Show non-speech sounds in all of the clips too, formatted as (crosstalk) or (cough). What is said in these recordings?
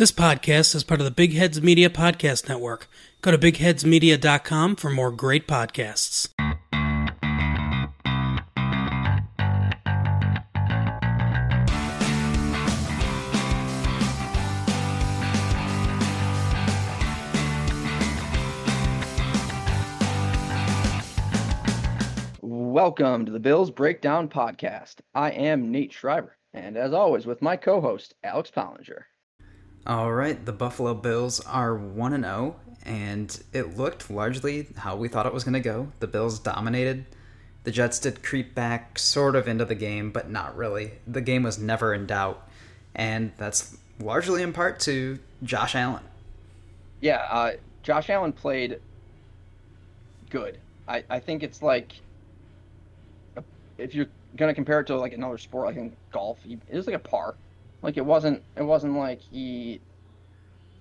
This podcast is part of the Big Heads Media Podcast Network. Go to bigheadsmedia.com for more great podcasts. Welcome to the Bills Breakdown Podcast. I am Nate Schreiber, and as always, with my co host, Alex Pollinger. All right, the Buffalo Bills are 1 and 0 and it looked largely how we thought it was going to go. The Bills dominated. The Jets did creep back sort of into the game, but not really. The game was never in doubt, and that's largely in part to Josh Allen. Yeah, uh, Josh Allen played good. I, I think it's like if you're gonna compare it to like another sport, like in golf, it was like a par. Like it wasn't it wasn't like he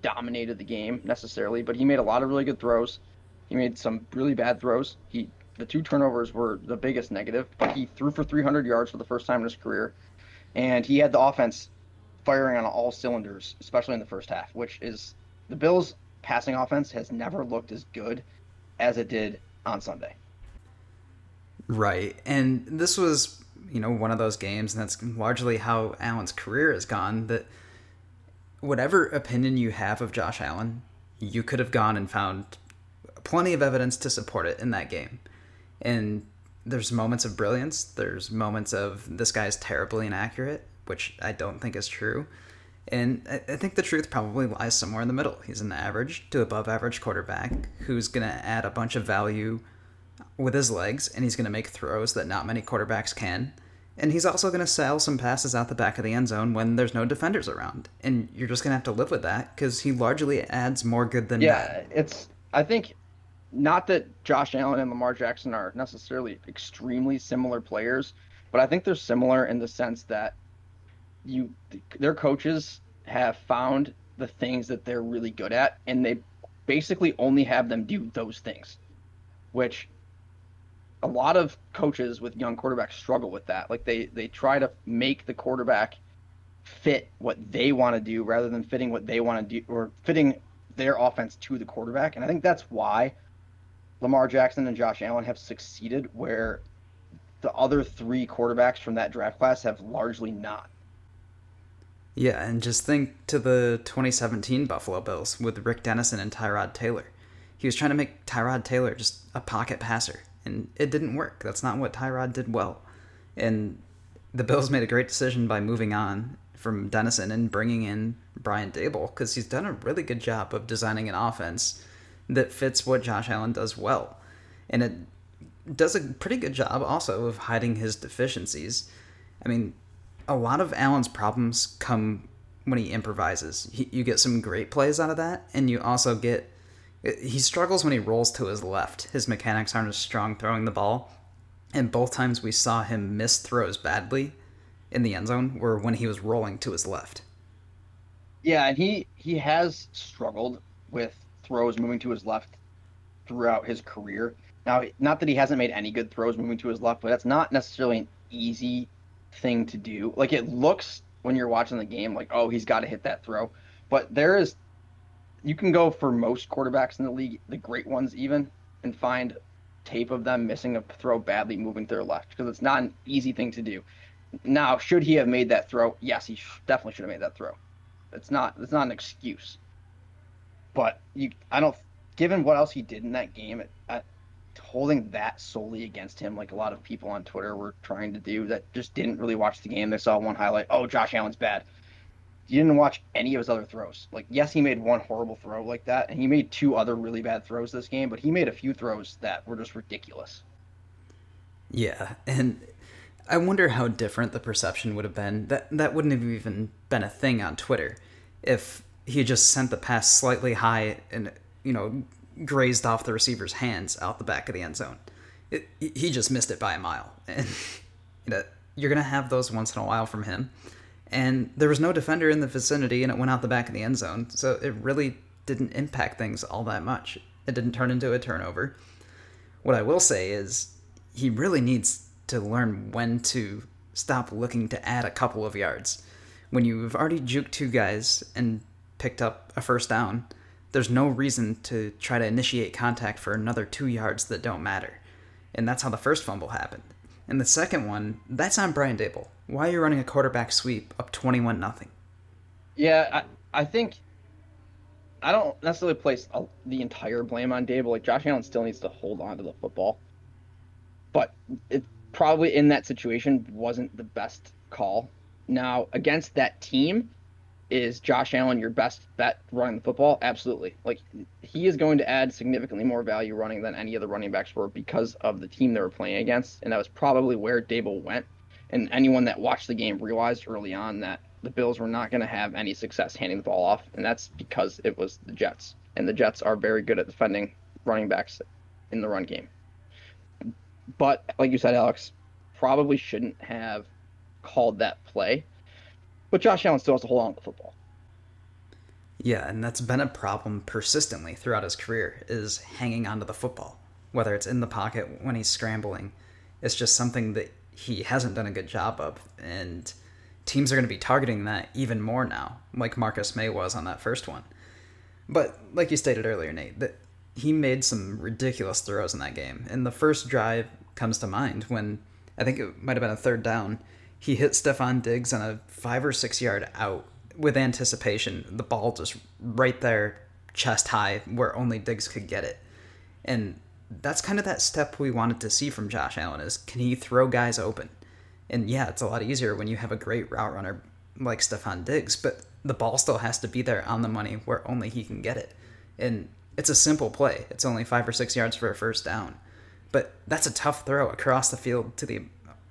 dominated the game necessarily, but he made a lot of really good throws. He made some really bad throws. He the two turnovers were the biggest negative, but he threw for 300 yards for the first time in his career, and he had the offense firing on all cylinders, especially in the first half, which is the Bills' passing offense has never looked as good as it did on Sunday. Right, and this was you know one of those games, and that's largely how Allen's career has gone. That whatever opinion you have of Josh Allen, you could have gone and found plenty of evidence to support it in that game. And there's moments of brilliance. There's moments of this guy is terribly inaccurate, which I don't think is true. And I think the truth probably lies somewhere in the middle. He's an average to above average quarterback who's going to add a bunch of value with his legs, and he's going to make throws that not many quarterbacks can. And he's also going to sail some passes out the back of the end zone when there's no defenders around. And you're just going to have to live with that because he largely adds more good than yeah, bad. Yeah, it's, I think, not that Josh Allen and Lamar Jackson are necessarily extremely similar players, but I think they're similar in the sense that you, their coaches have found the things that they're really good at, and they basically only have them do those things, which a lot of coaches with young quarterbacks struggle with that. Like they they try to make the quarterback fit what they want to do rather than fitting what they want to do or fitting their offense to the quarterback. And I think that's why Lamar Jackson and Josh Allen have succeeded where the other three quarterbacks from that draft class have largely not. Yeah, and just think to the 2017 Buffalo Bills with Rick Dennison and Tyrod Taylor. He was trying to make Tyrod Taylor just a pocket passer and it didn't work. That's not what Tyrod did well. And the Bills made a great decision by moving on from Dennison and bringing in Brian Daboll because he's done a really good job of designing an offense that fits what Josh Allen does well. And it does a pretty good job also of hiding his deficiencies. I mean, a lot of Allen's problems come when he improvises. He, you get some great plays out of that, and you also get he struggles when he rolls to his left. His mechanics aren't as strong throwing the ball. And both times we saw him miss throws badly in the end zone were when he was rolling to his left. Yeah, and he he has struggled with throws moving to his left throughout his career. Now, not that he hasn't made any good throws moving to his left, but that's not necessarily an easy thing to do. Like it looks when you're watching the game like, oh, he's got to hit that throw. But there is you can go for most quarterbacks in the league, the great ones even, and find tape of them missing a throw badly moving to their left because it's not an easy thing to do. Now, should he have made that throw? Yes, he definitely should have made that throw. It's not it's not an excuse. But you, I don't. Given what else he did in that game, it, uh, holding that solely against him, like a lot of people on Twitter were trying to do, that just didn't really watch the game. They saw one highlight. Oh, Josh Allen's bad you didn't watch any of his other throws. Like, yes, he made one horrible throw like that, and he made two other really bad throws this game, but he made a few throws that were just ridiculous. Yeah, and I wonder how different the perception would have been. That that wouldn't have even been a thing on Twitter if he just sent the pass slightly high and you know grazed off the receiver's hands out the back of the end zone. It, he just missed it by a mile, and (laughs) you know, you're gonna have those once in a while from him and there was no defender in the vicinity, and it went out the back of the end zone. So it really didn't impact things all that much. It didn't turn into a turnover. What I will say is he really needs to learn when to stop looking to add a couple of yards. When you've already juked two guys and picked up a first down, there's no reason to try to initiate contact for another two yards that don't matter. And that's how the first fumble happened. And the second one, that's on Brian Daboll. Why are you running a quarterback sweep up 21 nothing? Yeah, I, I think I don't necessarily place the entire blame on Daboll. Like Josh Allen still needs to hold on to the football, but it probably in that situation wasn't the best call. Now against that team, is Josh Allen your best bet running the football? Absolutely. Like he is going to add significantly more value running than any of the running backs were because of the team they were playing against, and that was probably where Daboll went. And anyone that watched the game realized early on that the Bills were not going to have any success handing the ball off, and that's because it was the Jets, and the Jets are very good at defending running backs in the run game. But like you said, Alex, probably shouldn't have called that play. But Josh Allen still has to hold on to the football. Yeah, and that's been a problem persistently throughout his career is hanging onto the football. Whether it's in the pocket when he's scrambling, it's just something that he hasn't done a good job of. And teams are going to be targeting that even more now, like Marcus Maye was on that first one. But like you stated earlier, Nate, that he made some ridiculous throws in that game. And the first drive comes to mind when I think it might have been a third down. He hit Stefon Diggs on a five or six yard out with anticipation. The ball just right there, chest high, where only Diggs could get it. And that's kind of that step we wanted to see from Josh Allen is can he throw guys open? And yeah, it's a lot easier when you have a great route runner like Stefon Diggs, but the ball still has to be there on the money where only he can get it. And it's a simple play. It's only five or six yards for a first down. But that's a tough throw across the field to the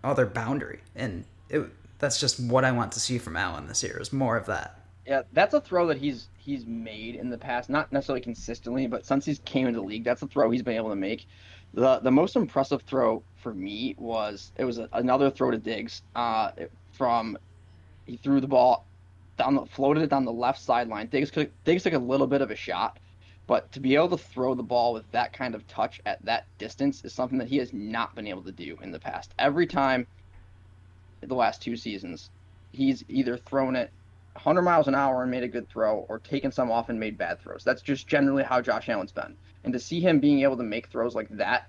other boundary. And it, that's just what I want to see from Allen this year is more of that. Yeah, that's a throw that he's he's made in the past, not necessarily consistently, but since he's came into the league, that's a throw he's been able to make. The the most impressive throw for me was it was a, another throw to Diggs uh, from he threw the ball down the floated it down the left sideline. Diggs took, Diggs took a little bit of a shot, but to be able to throw the ball with that kind of touch at that distance is something that he has not been able to do in the past. Every time the last two seasons, he's either thrown it 100 miles an hour and made a good throw or taken some off and made bad throws. That's just generally how Josh Allen's been. And to see him being able to make throws like that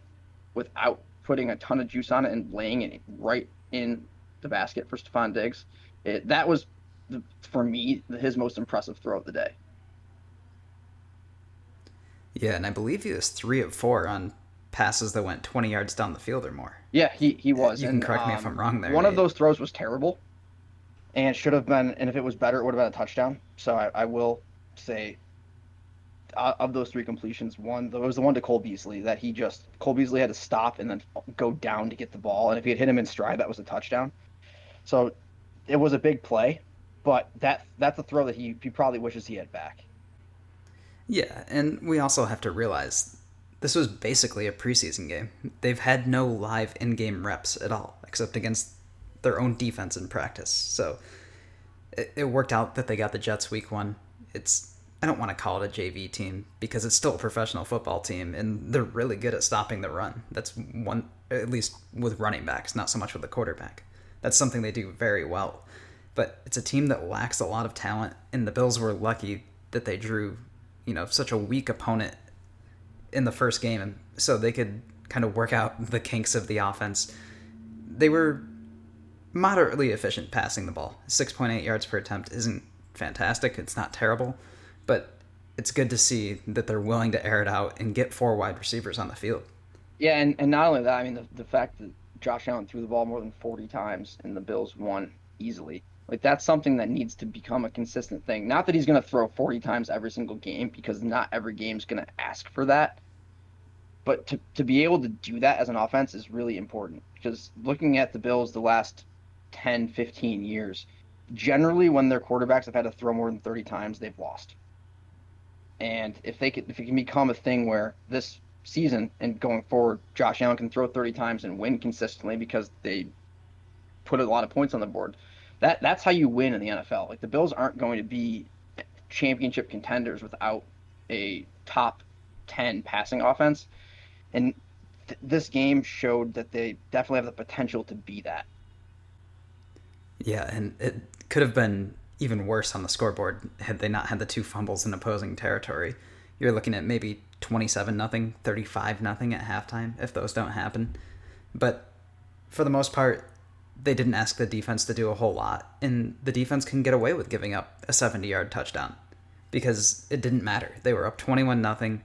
without putting a ton of juice on it and laying it right in the basket for Stefon Diggs, it, that was, for me, his most impressive throw of the day. Yeah, and I believe he was three of four on passes that went 20 yards down the field or more. Yeah, he, he was. You and, can correct um, me if I'm wrong there. One of those throws was terrible and should have been, and if it was better, it would have been a touchdown. So I, I will say, uh, of those three completions, one there was the one to Cole Beasley that he just Cole Beasley had to stop and then go down to get the ball, and if he had hit him in stride, that was a touchdown. So it was a big play, but that that's a throw that he he probably wishes he had back. Yeah, and we also have to realize this was basically a preseason game. They've had no live in-game reps at all, except against their own defense in practice. So it, it worked out that they got the Jets week one. It's I don't want to call it a JV team because it's still a professional football team, and they're really good at stopping the run. That's one, at least with running backs, not so much with the quarterback. That's something they do very well. But it's a team that lacks a lot of talent, and the Bills were lucky that they drew, you know, such a weak opponent in the first game, and so they could kind of work out the kinks of the offense. They were moderately efficient passing the ball. 6.8 yards per attempt isn't fantastic. It's not terrible, but it's good to see that they're willing to air it out and get four wide receivers on the field. Yeah, and, and not only that, I mean the, the fact that Josh Allen threw the ball more than 40 times and the Bills won easily. Like that's something that needs to become a consistent thing. Not that he's going to throw 40 times every single game because not every game's going to ask for that. But to, to be able to do that as an offense is really important because looking at the Bills the last 10, 15 years, generally when their quarterbacks have had to throw more than 30 times, they've lost. And if they could, if it can become a thing where this season and going forward, Josh Allen can throw 30 times and win consistently because they put a lot of points on the board. That that's how you win in the NFL. Like the Bills aren't going to be championship contenders without a top 10 passing offense. And th- this game showed that they definitely have the potential to be that. Yeah, and it could have been even worse on the scoreboard had they not had the two fumbles in opposing territory. You're looking at maybe 27 nothing, 35 nothing at halftime if those don't happen. But for the most part, they didn't ask the defense to do a whole lot, and the defense can get away with giving up a 70 yard touchdown because it didn't matter. They were up 21 nothing,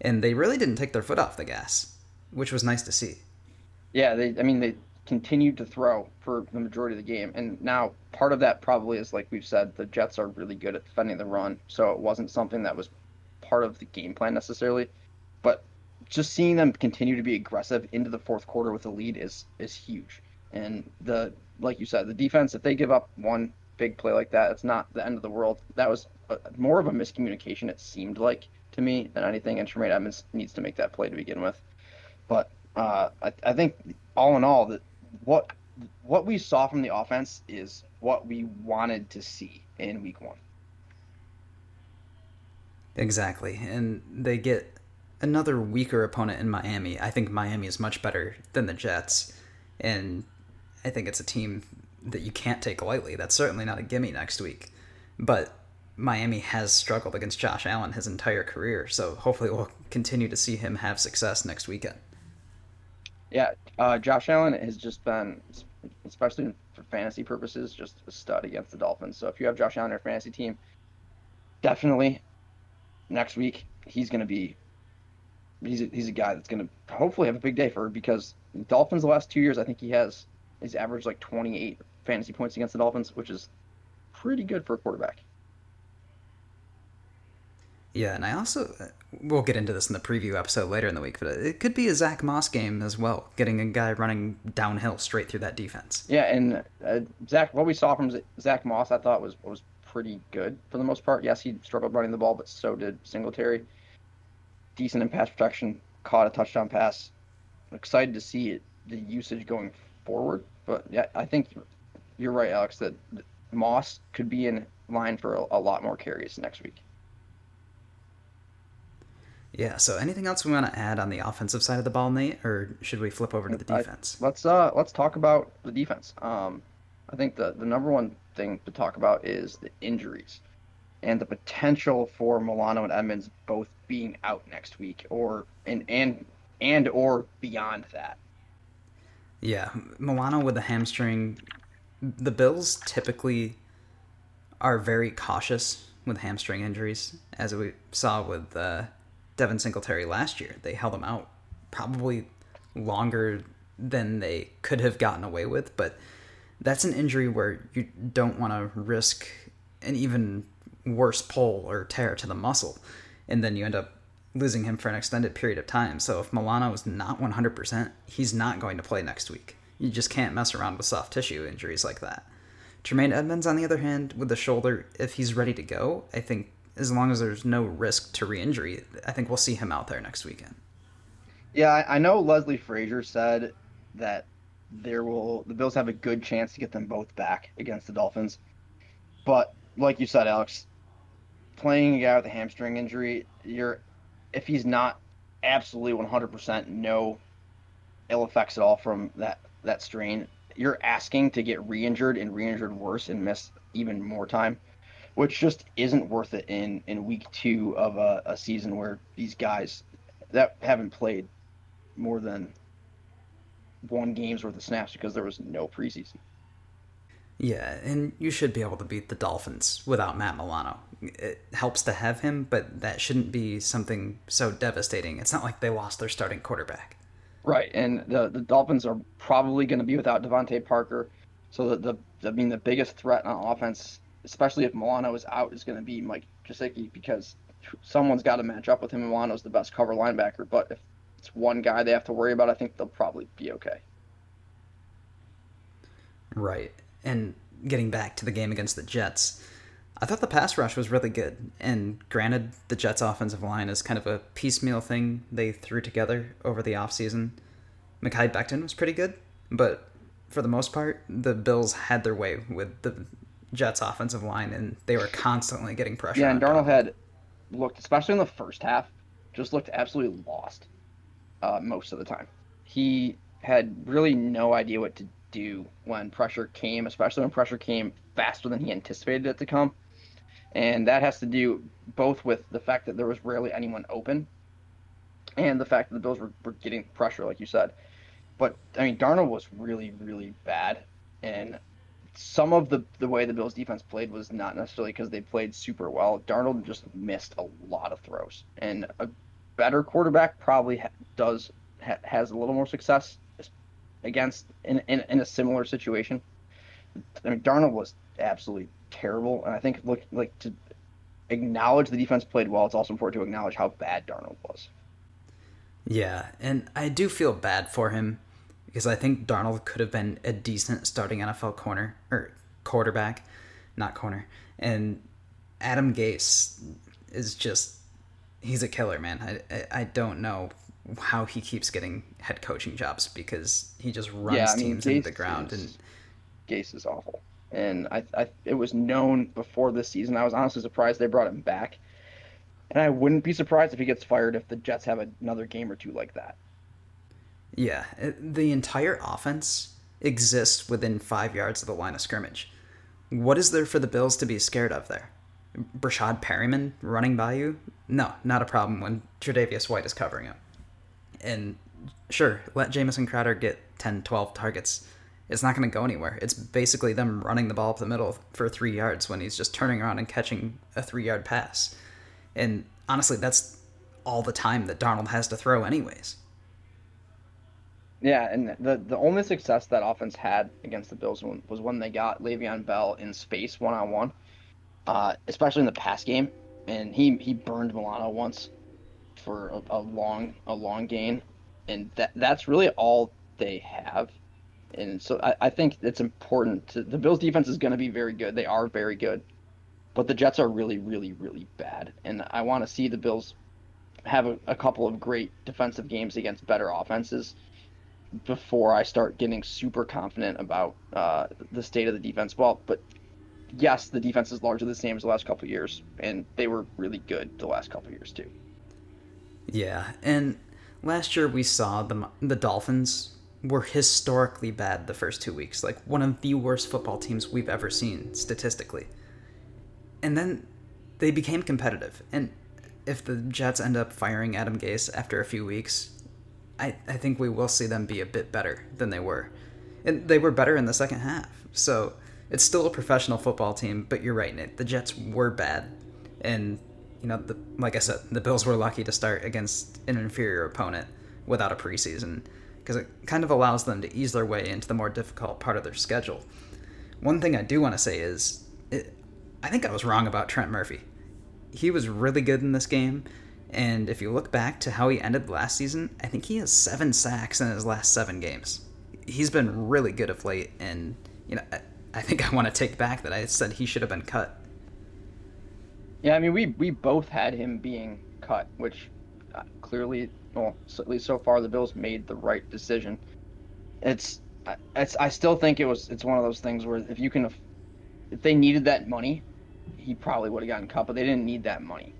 and they really didn't take their foot off the gas, which was nice to see. Yeah, they. I mean, they continued to throw for the majority of the game, and now part of that probably is like we've said, the Jets are really good at defending the run, so it wasn't something that was part of the game plan necessarily, but just seeing them continue to be aggressive into the fourth quarter with a lead is is huge. And the like you said, the defense if they give up one big play like that, it's not the end of the world. That was a, more of a miscommunication. It seemed like to me than anything, and Tremaine Edmunds needs to make that play to begin with. But uh, I, I think all in all, that what what we saw from the offense is what we wanted to see in Week One. Exactly, and they get another weaker opponent in Miami. I think Miami is much better than the Jets, and I think it's a team that you can't take lightly. That's certainly not a gimme next week. But Miami has struggled against Josh Allen his entire career, so hopefully we'll continue to see him have success next weekend. Yeah, uh, Josh Allen has just been, especially for fantasy purposes, just a stud against the Dolphins. So if you have Josh Allen in your fantasy team, definitely next week he's going to be he's a, he's a guy that's going to hopefully have a big day for because Dolphins the last two years I think he has he's averaged like 28 fantasy points against the Dolphins, which is pretty good for a quarterback. Yeah, and I also we'll get into this in the preview episode later in the week, but it could be a Zach Moss game as well, getting a guy running downhill straight through that defense. Yeah, and uh, Zach, what we saw from Zach Moss, I thought was was pretty good for the most part. Yes, he struggled running the ball, but so did Singletary. Decent in pass protection, caught a touchdown pass. I'm excited to see it, the usage going forward. But yeah, I think you're right, Alex, that Moss could be in line for a, a lot more carries next week. Yeah. So, anything else we want to add on the offensive side of the ball, Nate, or should we flip over to the defense? I, let's uh let's talk about the defense. Um, I think the the number one thing to talk about is the injuries and the potential for Milano and Edmunds both being out next week, or and and and or beyond that. Yeah, Milano with a hamstring. The Bills typically are very cautious with hamstring injuries, as we saw with uh, Devin Singletary last year. They held him out probably longer than they could have gotten away with, but that's an injury where you don't want to risk an even worse pull or tear to the muscle, and then you end up losing him for an extended period of time. So if Milano is not 100%, he's not going to play next week. You just can't mess around with soft tissue injuries like that. Tremaine Edmunds, on the other hand, with the shoulder, if he's ready to go, I think as long as there's no risk to re-injury, I think we'll see him out there next weekend. Yeah, I know Leslie Frazier said that there will the Bills have a good chance to get them both back against the Dolphins. But like you said, Alex, playing a guy with a hamstring injury, you're if he's not absolutely 100% no ill effects at all from that that strain, you're asking to get re-injured and re-injured worse and miss even more time which just isn't worth it in in week two of a, a season where these guys that haven't played more than one game's worth of snaps because there was no preseason. Yeah, and you should be able to beat the Dolphins without Matt Milano. It helps to have him, but that shouldn't be something so devastating. It's not like they lost their starting quarterback. Right, and the the Dolphins are probably going to be without DeVante Parker, so the, the I mean the biggest threat on offense especially if Milano is out, is going to be Mike Gesicki because someone's got to match up with him. And Milano's the best cover linebacker, but if it's one guy they have to worry about, I think they'll probably be okay. Right. And getting back to the game against the Jets, I thought the pass rush was really good. And granted, the Jets' offensive line is kind of a piecemeal thing they threw together over the offseason. Mekhi Becton was pretty good, but for the most part, the Bills had their way with the Jets offensive line, and they were constantly getting pressure. Yeah, and Darnold had looked, especially in the first half, just looked absolutely lost uh, most of the time. He had really no idea what to do when pressure came, especially when pressure came faster than he anticipated it to come. And that has to do both with the fact that there was rarely anyone open and the fact that the Bills were, were getting pressure, like you said. But, I mean, Darnold was really, really bad. And some of the, the way the Bills defense played was not necessarily because they played super well. Darnold just missed a lot of throws. And a better quarterback probably ha- does ha- has a little more success against in, in, in a similar situation. I mean, Darnold was absolutely terrible, and I think look like to acknowledge the defense played well. It's also important to acknowledge how bad Darnold was. Yeah, and I do feel bad for him because I think Darnold could have been a decent starting NFL corner or quarterback, not corner. And Adam Gase is just he's a killer, man. I I, I don't know how he keeps getting head coaching jobs because he just runs yeah, I mean, teams Gase into the ground is, and Gase is awful. And I, I it was known before this season. I was honestly surprised they brought him back. And I wouldn't be surprised if he gets fired if the Jets have another game or two like that. Yeah, uh, the entire offense exists within five yards of the line of scrimmage. What is there for the Bills to be scared of there? Breshad Perriman running by you? No, not a problem when Tre'Davious White is covering him and sure, let Jamison Crowder get 10, 12 targets. It's not going to go anywhere. It's basically them running the ball up the middle for three yards when he's just turning around and catching a three yard pass. And honestly, that's all the time that Darnold has to throw, anyways. Yeah, and the the only success that offense had against the Bills was when they got Le'Veon Bell in space one on one, especially in the pass game, and he he burned Milano once for a, a long a long gain, and that that's really all they have. And so I, I think it's important. To, the Bills' defense is going to be very good. They are very good, but the Jets are really, really, really bad. And I want to see the Bills have a, a couple of great defensive games against better offenses before I start getting super confident about uh, the state of the defense. Well, but yes, the defense is largely the same as the last couple years, and they were really good the last couple years too. Yeah, and last year we saw the the Dolphins were historically bad the first two weeks, like one of the worst football teams we've ever seen statistically. And then they became competitive, and if the Jets end up firing Adam Gase after a few weeks, I, I think we will see them be a bit better than they were. And they were better in the second half. So it's still a professional football team, but you're right, Nick. The Jets were bad. And you know, the, like I said, the Bills were lucky to start against an inferior opponent without a preseason because it kind of allows them to ease their way into the more difficult part of their schedule. One thing I do want to say is, it, I think I was wrong about Trent Murphy. He was really good in this game, and if you look back to how he ended last season, I think he has seven sacks in his last seven games. He's been really good of late, and you know, I, I think I want to take back that I said he should have been cut yeah, I mean, we we both had him being cut, which uh, clearly, well, at least so far, the Bills made the right decision. It's, it's, I still think it was, it's one of those things where if you can, if they needed that money, he probably would have gotten cut, but they didn't need that money.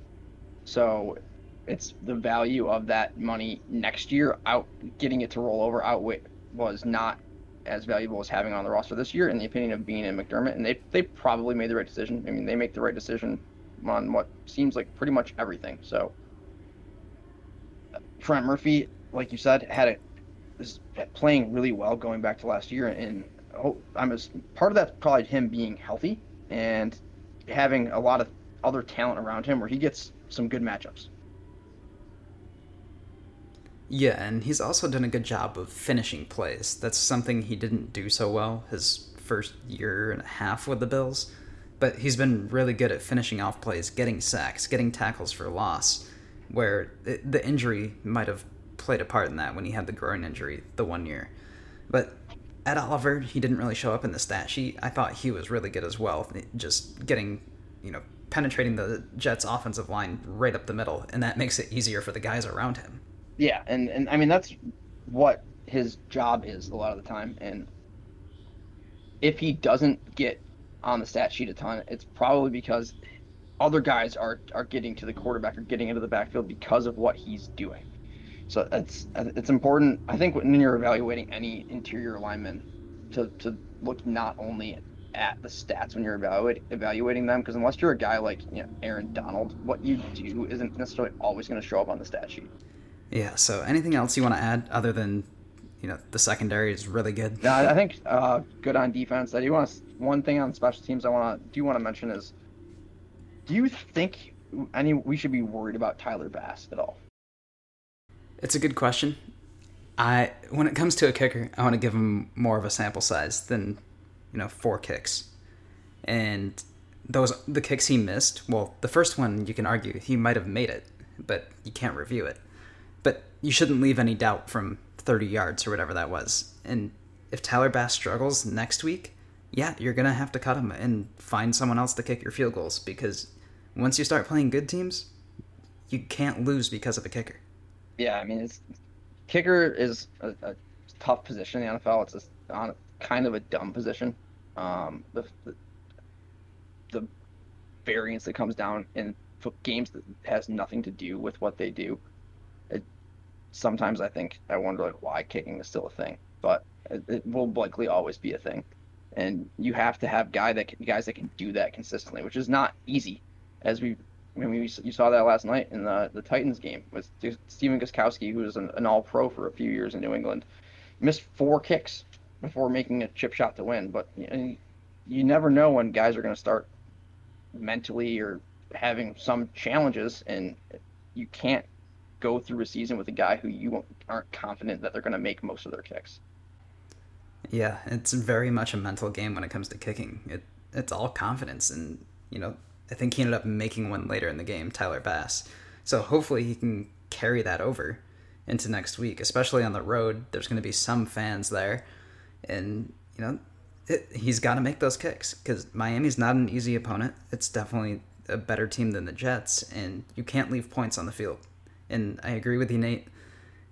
So, it's the value of that money next year out, getting it to roll over outweigh was not as valuable as having on the roster this year, in the opinion of Beane and McDermott, and they they probably made the right decision. I mean, they make the right decision on what seems like pretty much everything. So Trent Murphy, like you said, had it is playing really well going back to last year, and oh, I'm as part of that's probably him being healthy and having a lot of other talent around him where he gets some good matchups. Yeah, and he's also done a good job of finishing plays. That's something he didn't do so well his first year and a half with the Bills but he's been really good at finishing off plays, getting sacks, getting tackles for loss, where the injury might have played a part in that when he had the groin injury the one year. But Ed Oliver, he didn't really show up in the stat sheet. I thought he was really good as well, just getting, you know, penetrating the Jets' offensive line right up the middle, and that makes it easier for the guys around him. Yeah, and, and I mean that's what his job is a lot of the time, and if he doesn't get on the stat sheet a ton, it's probably because other guys are are getting to the quarterback or getting into the backfield because of what he's doing. So it's it's important. I think when you're evaluating any interior lineman, to, to look not only at the stats when you're evaluate, evaluating them, because unless you're a guy like you know, Aaron Donald, what you do isn't necessarily always going to show up on the stat sheet. Yeah. So anything else you want to add other than you know the secondary is really good? No, I think uh, good on defense. I do want to, one thing on special teams I want to do want to mention is, do you think any we should be worried about Tyler Bass at all? It's a good question. I when it comes to a kicker, I want to give him more of a sample size than you know four kicks, and those the kicks he missed. Well, the first one you can argue he might have made it, but you can't review it. But you shouldn't leave any doubt from 30 yards or whatever that was. And if Tyler Bass struggles next week, yeah, you're gonna have to cut him and find someone else to kick your field goals because once you start playing good teams, you can't lose because of a kicker. Yeah, I mean, it's kicker is a, a tough position in the NFL. It's on kind of a dumb position. Um, the, the, the variance that comes down in games that has nothing to do with what they do. It, sometimes I think I wonder like why kicking is still a thing, but it, it will likely always be a thing. And you have to have guy that can, guys that can do that consistently, which is not easy, as we I mean, we, you saw that last night in the the Titans game with Stephen Gostkowski, who was an, an All Pro for a few years in New England, missed four kicks before making a chip shot to win. But you, you never know when guys are going to start mentally or having some challenges, and you can't go through a season with a guy who you aren't confident that they're going to make most of their kicks. Yeah, it's very much a mental game when it comes to kicking. It it's all confidence, and you know I think he ended up making one later in the game, Tyler Bass. So hopefully he can carry that over into next week, especially on the road. There's going to be some fans there, and you know it, he's got to make those kicks because Miami's not an easy opponent. It's definitely a better team than the Jets, and you can't leave points on the field. And I agree with you, Nate.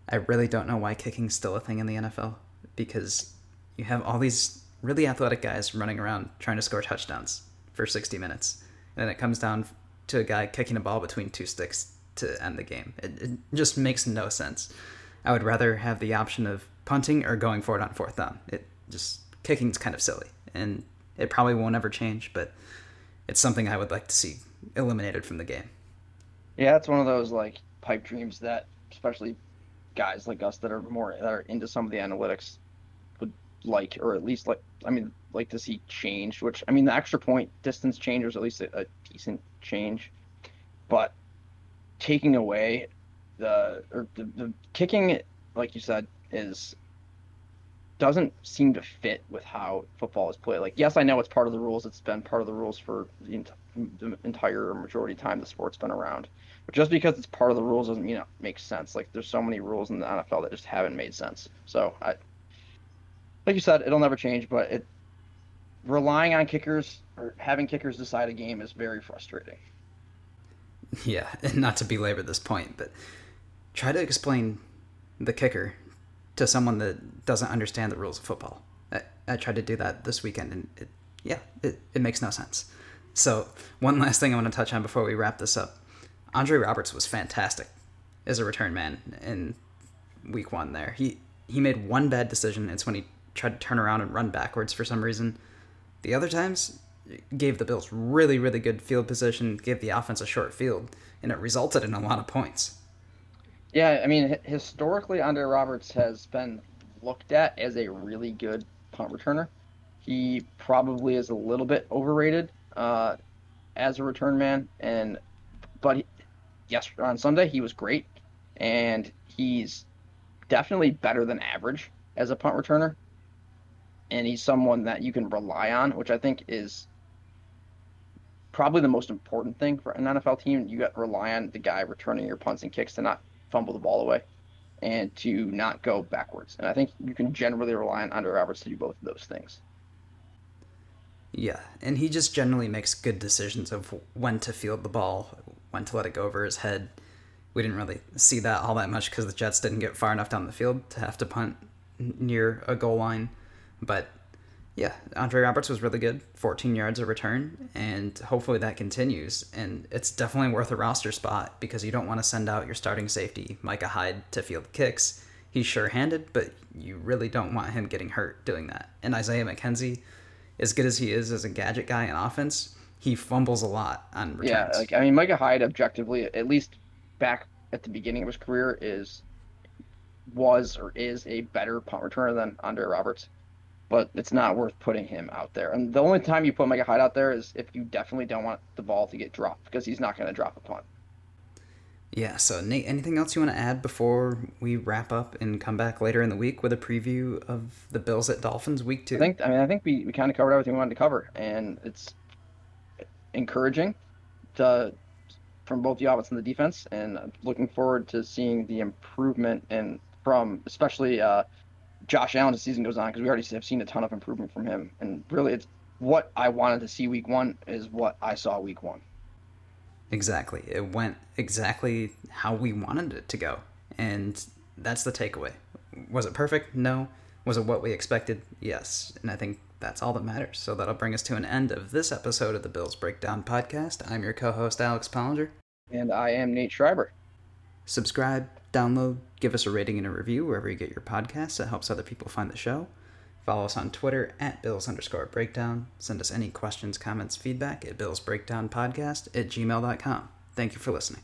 I really don't know why kicking's still a thing in the NFL because you have all these really athletic guys running around trying to score touchdowns for 60 minutes and it comes down to a guy kicking a ball between two sticks to end the game. It, it just makes no sense. I would rather have the option of punting or going for it on fourth down. It just kicking's kind of silly, and it probably won't ever change, but it's something I would like to see eliminated from the game. Yeah, it's one of those like pipe dreams that especially guys like us that are more that are into some of the analytics like, or at least like I mean like to see change. Which I mean, the extra point distance change was at least a, a decent change, but taking away the or the, the kicking, like you said, is doesn't seem to fit with how football is played. Like, yes, I know it's part of the rules. It's been part of the rules for the, the entire majority of time the sport's been around. But just because it's part of the rules doesn't mean it makes sense. Like, there's so many rules in the NFL that just haven't made sense. So, I, like you said, it'll never change. But it relying on kickers or having kickers decide a game is very frustrating. (laughs) Yeah, and not to belabor this point, but try to explain the kicker to someone that doesn't understand the rules of football. I, I tried to do that this weekend, and it, yeah, it, it makes no sense. So, one (laughs) last thing I want to touch on before we wrap this up. Andre Roberts was fantastic as a return man in week one there. He he made one bad decision. It's when he tried to turn around and run backwards for some reason. The other times, gave the Bills really, really good field position, gave the offense a short field, and it resulted in a lot of points. Yeah, I mean, historically, Andre Roberts has been looked at as a really good punt returner. He probably is a little bit overrated uh, as a return man, and but he, yes, on Sunday he was great, and he's definitely better than average as a punt returner and he's someone that you can rely on, which I think is probably the most important thing for an NFL team. You got to rely on the guy returning your punts and kicks to not fumble the ball away and to not go backwards. And I think you can generally rely on Roberts to do both of those things. Yeah, and he just generally makes good decisions of when to field the ball, when to let it go over his head. We didn't really see that all that much because the Jets didn't get far enough down the field to have to punt near a goal line. But yeah, Andre Roberts was really good, 14 yards of return, and hopefully that continues. And it's definitely worth a roster spot because you don't want to send out your starting safety, Micah Hyde, to field kicks. He's sure handed, but you really don't want him getting hurt doing that. And Isaiah McKenzie, as good as he is as a gadget guy in offense, he fumbles a lot on returns. Yeah, like I mean, Micah Hyde, objectively, at least back at the beginning of his career, is was or is a better punt returner than Andre Roberts, but it's not worth putting him out there. And the only time you put Micah Hyde out there is if you definitely don't want the ball to get dropped because he's not going to drop a punt. Yeah, so Nate, anything else you want to add before we wrap up and come back later in the week with a preview of the Bills at Dolphins week two? I think I mean I think we, we kind of covered everything we wanted to cover, and it's encouraging to from both the offense and the defense, and looking forward to seeing the improvement and from especially uh, Josh Allen as the season goes on because we already have seen a ton of improvement from him, and really it's what I wanted to see week one is what I saw week one. Exactly. It went exactly how we wanted it to go. And that's the takeaway. Was it perfect? No. Was it what we expected? Yes. And I think that's all that matters. So that'll bring us to an end of this episode of the Bills Breakdown podcast. I'm your co host, Alex Pollinger. And I am Nate Schreiber. Subscribe, download, give us a rating and a review wherever you get your podcasts. It helps other people find the show. Follow us on Twitter at Bills underscore breakdown. Send us any questions, comments, feedback at Bills Breakdown Podcast at gmail.com. Thank you for listening.